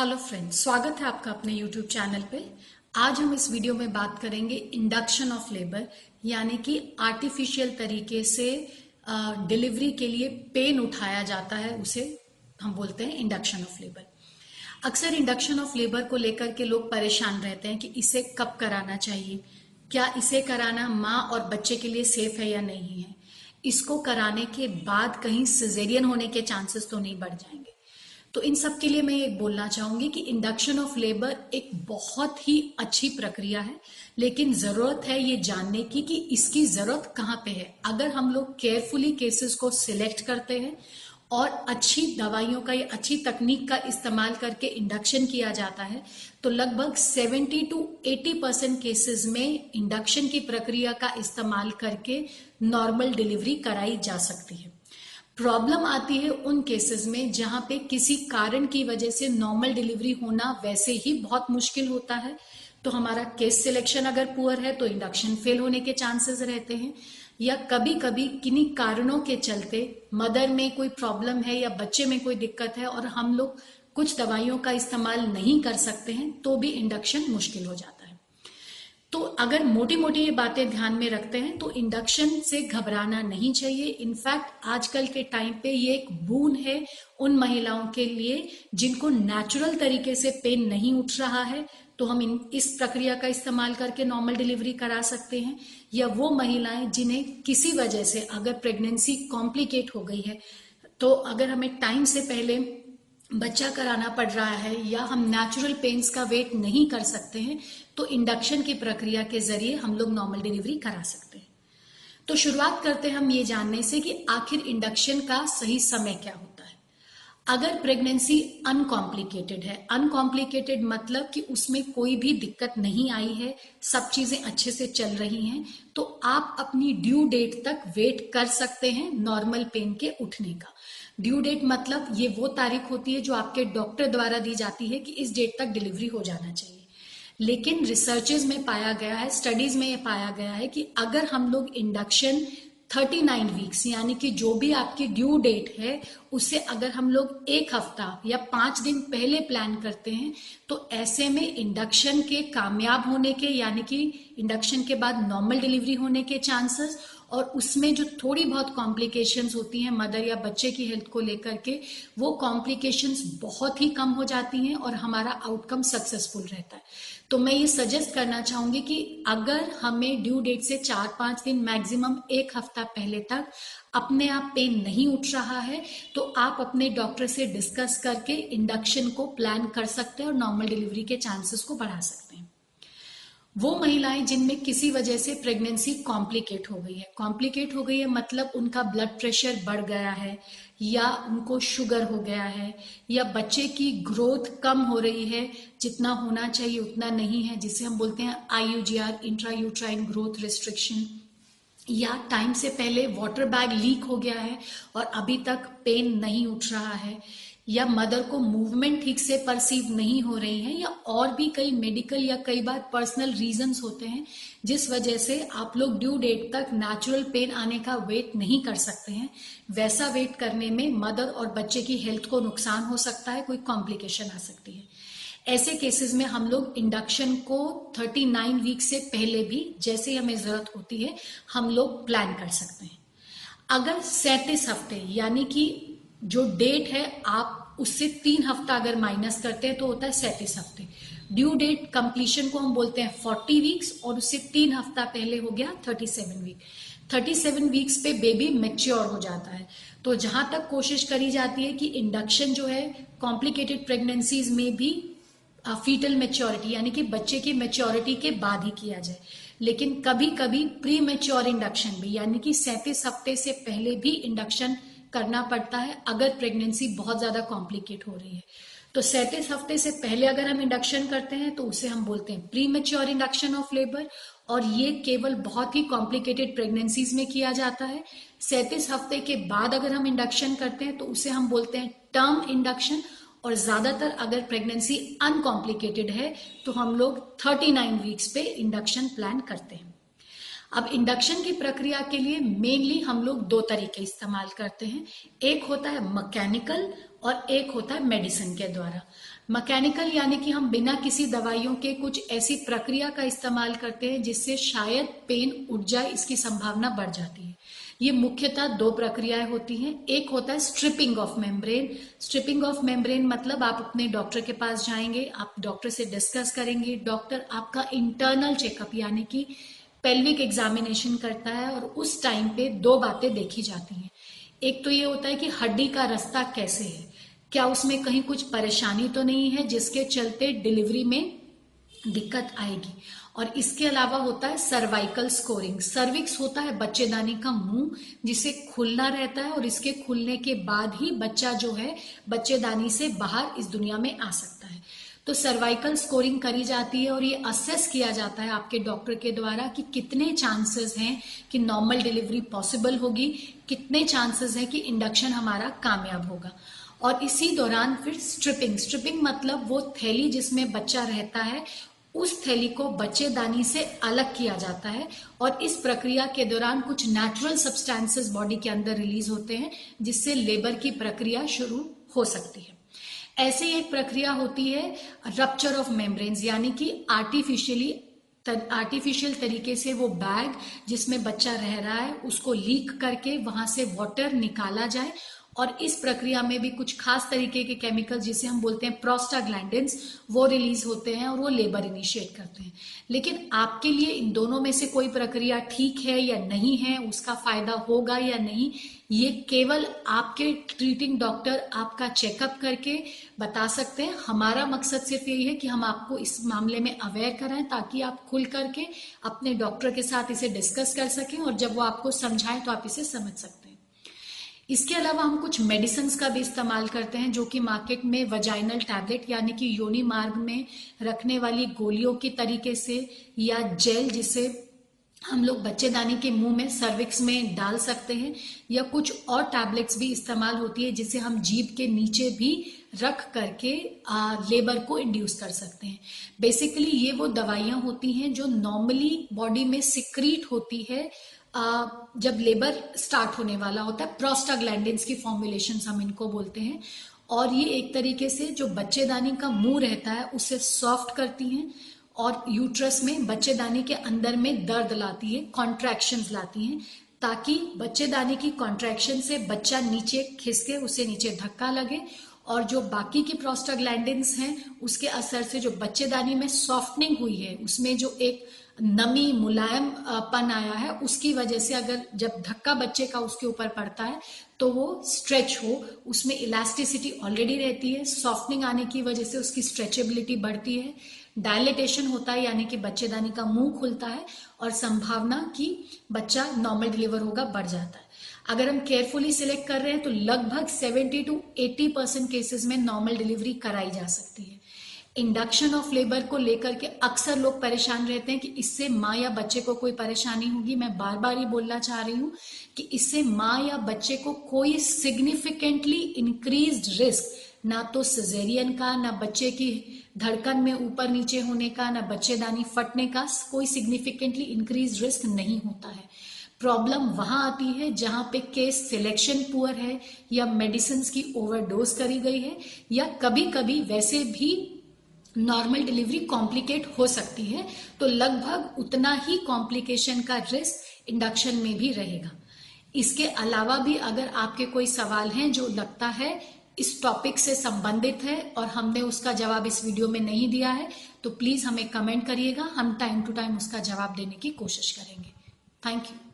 Hello friends स्वागत है आपका अपने यूट्यूब चैनल पे आज हम इस वीडियो में बात करेंगे इंडक्शन ऑफ़ लेबर यानी कि आर्टिफिशियल तरीके से डिलीवरी के लिए पेन उठाया जाता है, उसे हम बोलते हैं इंडक्शन ऑफ़ लेबर अक्सर इंडक्शन ऑफ़ लेबर को लेकर के लोग परेशान रहते हैं कि इसे कब कराना चाहिए? क्या इसे कराना माँ और बच्चे के लिए सेफ़ है या नहीं है? इसको कराने के बाद कहीं सिजेरियन होने के चांसेस तो नहीं बढ़ जाएँगे। तो इन सब के लिए मैं एक बोलना चाहूँगी कि इंडक्शन ऑफ़ लेबर एक बहुत ही अच्छी प्रक्रिया है, लेकिन ज़रूरत है ये जानने की कि इसकी ज़रूरत कहाँ पे है। अगर हम लोग केयरफुली केसेस को सिलेक्ट करते हैं और अच्छी दवाइयों का या अच्छी तकनीक का इस्तेमाल करके इंडक्शन किया जाता है तो लगभग 70 टू 80 परसेंट केसेस में इंडक्शन की प्रक्रिया का इस्तेमाल करके नॉर्मल डिलीवरी कराई जा सकती है। प्रॉब्लम आती है उन केसेस में जहाँ पे किसी कारण की वजह से नॉर्मल डिलीवरी होना वैसे ही बहुत मुश्किल होता है। तो हमारा केस सिलेक्शन अगर पुअर है तो इंडक्शन फेल होने के चांसेस रहते हैं। या कभी कभी किन्हीं कारणों के चलते मदर में कोई प्रॉब्लम है या बच्चे में कोई दिक्कत है और हम लोग कुछ दवाइयों का इस्तेमाल नहीं कर सकते हैं तो भी इंडक्शन मुश्किल हो जाता है। तो अगर मोटी मोटी ये बातें ध्यान में रखते हैं तो इंडक्शन से घबराना नहीं चाहिए। इनफैक्ट आजकल के टाइम पे ये एक बून है उन महिलाओं के लिए जिनको नेचुरल तरीके से पेन नहीं उठ रहा है तो हम इन, इस प्रक्रिया का इस्तेमाल करके नॉर्मल डिलीवरी करा सकते हैं। या वो महिलाएँ जिन्हें किसी वजह से अगर प्रेगनेंसी कॉम्प्लिकेट हो गई है तो अगर हमें टाइम से पहले बच्चा कराना पड़ रहा है या हम नेचुरल पेन्स का वेट नहीं कर सकते हैं तो इंडक्शन की प्रक्रिया के ज़रिए हम लोग नॉर्मल डिलीवरी करा सकते हैं। तो शुरुआत करते हैं हम ये जानने से कि आखिर इंडक्शन का सही समय क्या हो है अगर प्रेगनेंसी अनकॉम्प्लिकेटेड है अनकॉम्प्लिकेटेड मतलब कि उसमें कोई भी दिक्कत नहीं आई है, सब चीज़ें अच्छे से चल रही हैं तो आप अपनी ड्यू डेट तक वेट कर सकते हैं नॉर्मल पेन के उठने का। ड्यू डेट मतलब ये वो तारीख होती है जो आपके डॉक्टर द्वारा दी जाती है कि इस डेट तक डिलीवरी हो जाना चाहिए। लेकिन रिसर्चेज में पाया गया है स्टडीज़ में ये पाया गया है कि अगर हम लोग इंडक्शन 39 वीक्स यानी कि जो भी आपकी ड्यू डेट है, उसे अगर हम लोग एक हफ़्ता या पाँच दिन पहले प्लान करते हैं तो ऐसे में इंडक्शन के कामयाब होने के, यानी कि इंडक्शन के बाद नॉर्मल डिलीवरी होने के चांसेस और उसमें जो थोड़ी बहुत कॉम्प्लिकेशंस होती हैं मदर या बच्चे की हेल्थ को लेकर के, वो कॉम्प्लिकेशंस बहुत ही कम हो जाती हैं और हमारा आउटकम सक्सेसफुल रहता है। तो मैं ये सजेस्ट करना चाहूँगी कि अगर हमें ड्यू डेट से चार पाँच दिन मैक्सिमम एक हफ़्ता पहले तक अपने आप पेन नहीं उठ रहा है तो आप अपने डॉक्टर से डिस्कस करके इंडक्शन को प्लान कर सकते हैं और नॉर्मल डिलीवरी के चांसेस को बढ़ा सकते हैं। वो महिलाएँ जिनमें किसी वजह से प्रेगनेंसी कॉम्प्लिकेट हो गई है। कॉम्प्लिकेट हो गई है मतलब उनका ब्लड प्रेशर बढ़ गया है या उनको शुगर हो गया है या बच्चे की ग्रोथ कम हो रही है। जितना होना चाहिए उतना नहीं है, जिसे हम बोलते हैं IUGR intra uterine growth restriction या टाइम से पहले वाटर बैग लीक हो गया है और अभी तक पेन नहीं उठ रहा है, या मदर को मूवमेंट ठीक से परसीव नहीं हो रही है, या और भी कई मेडिकल या कई बार पर्सनल रीजंस होते हैं, जिस वजह से आप लोग ड्यू डेट तक नेचुरल पेन आने का वेट नहीं कर सकते हैं। वैसा वेट करने में मदर और बच्चे की हेल्थ को नुकसान हो सकता है, कोई कॉम्प्लिकेशन आ सकती है। ऐसे केसेस में हम लोग इंडक्शन को 39 वीक से पहले भी, जैसे हमें ज़रूरत होती है, हम लोग प्लान कर सकते हैं। अगर सैतीस हफ़्ते, यानी कि जो डेट है, आप उससे तीन हफ़्ता अगर माइनस करते हैं तो होता है सैतीस हफ़्ते। ड्यू डेट कंप्लीशन को हम बोलते हैं फोर्टी वीक्स और उससे तीन हफ़्ता पहले हो गया thirty seven week thirty seven weeks पे बेबी मेच्योर हो जाता है। तो जहाँ तक कोशिश करी जाती है कि इंडक्शन जो है कॉम्प्लिकेटेड प्रेगनेंसीज में भी फीटल मेच्योरिटी यानी कि बच्चे की मेच्योरिटी के बाद ही किया जाए। लेकिन कभी कभी प्री मेच्योर इंडक्शन भी, यानी कि सैंतीस हफ़्ते से पहले भी इंडक्शन करना पड़ता है, अगर प्रेगनेंसी बहुत ज़्यादा कॉम्प्लिकेट हो रही है। तो सैंतीस हफ़्ते से पहले अगर हम इंडक्शन करते हैं तो उसे हम बोलते हैं premature induction of labour और ये केवल बहुत ही कॉम्प्लिकेटेड प्रेगनेंसीज में किया जाता है। सैंतीस हफ़्ते के बाद अगर हम इंडक्शन करते हैं तो उसे हम बोलते हैं टर्म इंडक्शन और ज़्यादातर अगर प्रेगनेंसी अनकॉम्प्लिकेटेड है तो हम लोग 39 वीक्स पे इंडक्शन प्लान करते हैं। अब इंडक्शन की प्रक्रिया के लिए मेनली हम लोग दो तरीके इस्तेमाल करते हैं। एक होता है मैकेनिकल और एक होता है मेडिसिन के द्वारा। मैकेनिकल यानी कि हम बिना किसी दवाइयों के कुछ ऐसी प्रक्रिया का इस्तेमाल करते हैं जिससे शायद पेन उठ जाए, इसकी संभावना बढ़ जाती है। ये मुख्यतः दो प्रक्रियाएँ होती हैं। एक होता है stripping of membrane stripping of membrane मतलब आप अपने डॉक्टर के पास जाएँगे, आप डॉक्टर से डिस्कस करेंगे। डॉक्टर आपका इंटरनल चेकअप यानी कि पेल्विक एग्जामिनेशन करता है और उस टाइम पे दो बातें देखी जाती हैं। एक तो ये होता है कि हड्डी का रास्ता कैसे है? क्या उसमें कहीं कुछ परेशानी तो नहीं है जिसके चलते डिलीवरी में दिक्कत आएगी। और इसके अलावा होता है सर्वाइकल स्कोरिंग। सर्विक्स होता है बच्चेदानी का मुँह, जिसे खुलना रहता है और इसके खुलने के बाद ही बच्चा जो है, बच्चेदानी से बाहर इस दुनिया में आ सकता है। तो सर्वाइकल स्कोरिंग करी जाती है और ये असेस किया जाता है आपके डॉक्टर के द्वारा कि कितने चांसेस हैं कि नॉर्मल डिलीवरी पॉसिबल होगी, कितने चांसेस हैं कि इंडक्शन हमारा कामयाब होगा। और इसी दौरान फिर स्ट्रिपिंग स्ट्रिपिंग मतलब वो थैली जिसमें बच्चा रहता है उस थैली को बच्चेदानी से अलग किया जाता है और इस प्रक्रिया के दौरान कुछ नेचुरल सब्सटेंसेस बॉडी के अंदर रिलीज़ होते हैं, जिससे लेबर की प्रक्रिया शुरू हो सकती है। ऐसे एक प्रक्रिया होती है रप्चर ऑफ़ मेम्ब्रेन्स यानी कि आर्टिफिशियली आर्टिफिशियल तरीके से वो बैग जिसमें बच्चा रह रहा है, उसको लीक करके वहाँ से वाटर निकाला जाए और इस प्रक्रिया में भी कुछ खास तरीके के केमिकल जिसे हम बोलते हैं प्रोस्टाग्लैंडिन्स वो रिलीज़ होते हैं और वो लेबर इनिशिएट करते हैं। लेकिन आपके लिए इन दोनों में से कोई प्रक्रिया ठीक है या नहीं है, उसका फ़ायदा होगा या नहीं, ये केवल आपके ट्रीटिंग डॉक्टर आपका चेकअप करके बता सकते हैं। हमारा मकसद सिर्फ़ यही है कि हम आपको इस मामले में अवेयर कराएँ ताकि आप खुल करके अपने डॉक्टर के साथ इसे डिस्कस कर सकें और जब वो आपको समझाएँ तो आप इसे समझ सकते हैं। इसके अलावा हम कुछ मेडिसिन का भी इस्तेमाल करते हैं जो कि मार्केट में वजाइनल टैबलेट यानी कि योनि मार्ग में रखने वाली गोलियों के तरीके से या जेल जिसे हम लोग बच्चेदानी के मुँह में सर्विक्स में डाल सकते हैं या कुछ और टैबलेट्स भी इस्तेमाल होती है जिसे हम जीभ के नीचे भी रख करके आ, लेबर को इंड्यूस कर सकते हैं। बेसिकली ये वो दवाइयाँ होती हैं जो नॉर्मली बॉडी में सिक्रीट होती है जब लेबर स्टार्ट होने वाला होता है प्रोस्टाग्लैंडिन्स की फॉर्मुलेशन हम इनको बोलते हैं। और ये एक तरीके से जो बच्चेदानी का मुँह रहता है, उसे सॉफ्ट करती हैं और यूट्रस में बच्चेदानी के अंदर में दर्द लाती है कॉन्ट्रैक्शन लाती हैं, ताकि बच्चेदानी की कॉन्ट्रैक्शन से बच्चा नीचे खिसके, उसे नीचे धक्का लगे। और जो बाकी की प्रोस्टाग्लैंडिन्स हैं, उसके असर से जो बच्चेदानी में सॉफ्टनिंग हुई है, उसमें जो एक नमी, मुलायम पन आया है, उसकी वजह से अगर जब धक्का बच्चे का उसके ऊपर पड़ता है तो वो स्ट्रेच हो, उसमें इलास्टिसिटी ऑलरेडी रहती है, सॉफ्टनिंग आने की वजह से उसकी स्ट्रेचेबिलिटी बढ़ती है, डायलिटेशन होता है, यानी कि बच्चेदानी का मुँह खुलता है, और संभावना कि बच्चा नॉर्मल डिलीवर होगा, बढ़ जाता है। अगर हम केयरफुली सिलेक्ट कर रहे हैं तो लगभग 70 टू 80 परसेंट केसेस में नॉर्मल डिलीवरी कराई जा सकती है। इंडक्शन ऑफ़ लेबर को लेकर के अक्सर लोग परेशान रहते हैं कि इससे माँ या बच्चे को कोई परेशानी होगी। मैं बार बार ही बोलना चाह रही हूँ कि इससे माँ या बच्चे को कोई सिग्निफिकेंटली इंक्रीज रिस्क ना तो सिजेरियन का, ना बच्चे की धड़कन में ऊपर नीचे होने का, ना बच्चेदानी फटने का कोई सिग्निफिकेंटली इंक्रीज रिस्क नहीं होता है। प्रॉब्लम वहाँ आती है जहाँ पे केस सिलेक्शन पुअर है या मेडिसिन की ओवरडोज करी गई है या कभी कभी वैसे भी नॉर्मल डिलीवरी कॉम्प्लिकेट हो सकती है तो लगभग उतना ही कॉम्प्लिकेशन का रिस्क इंडक्शन में भी रहेगा। इसके अलावा भी अगर आपके कोई सवाल हैं जो लगता है इस टॉपिक से संबंधित है और हमने उसका जवाब इस वीडियो में नहीं दिया है तो प्लीज़ हमें कमेंट करिएगा, हम टाइम टू टाइम उसका जवाब देने की कोशिश करेंगे। Thank you.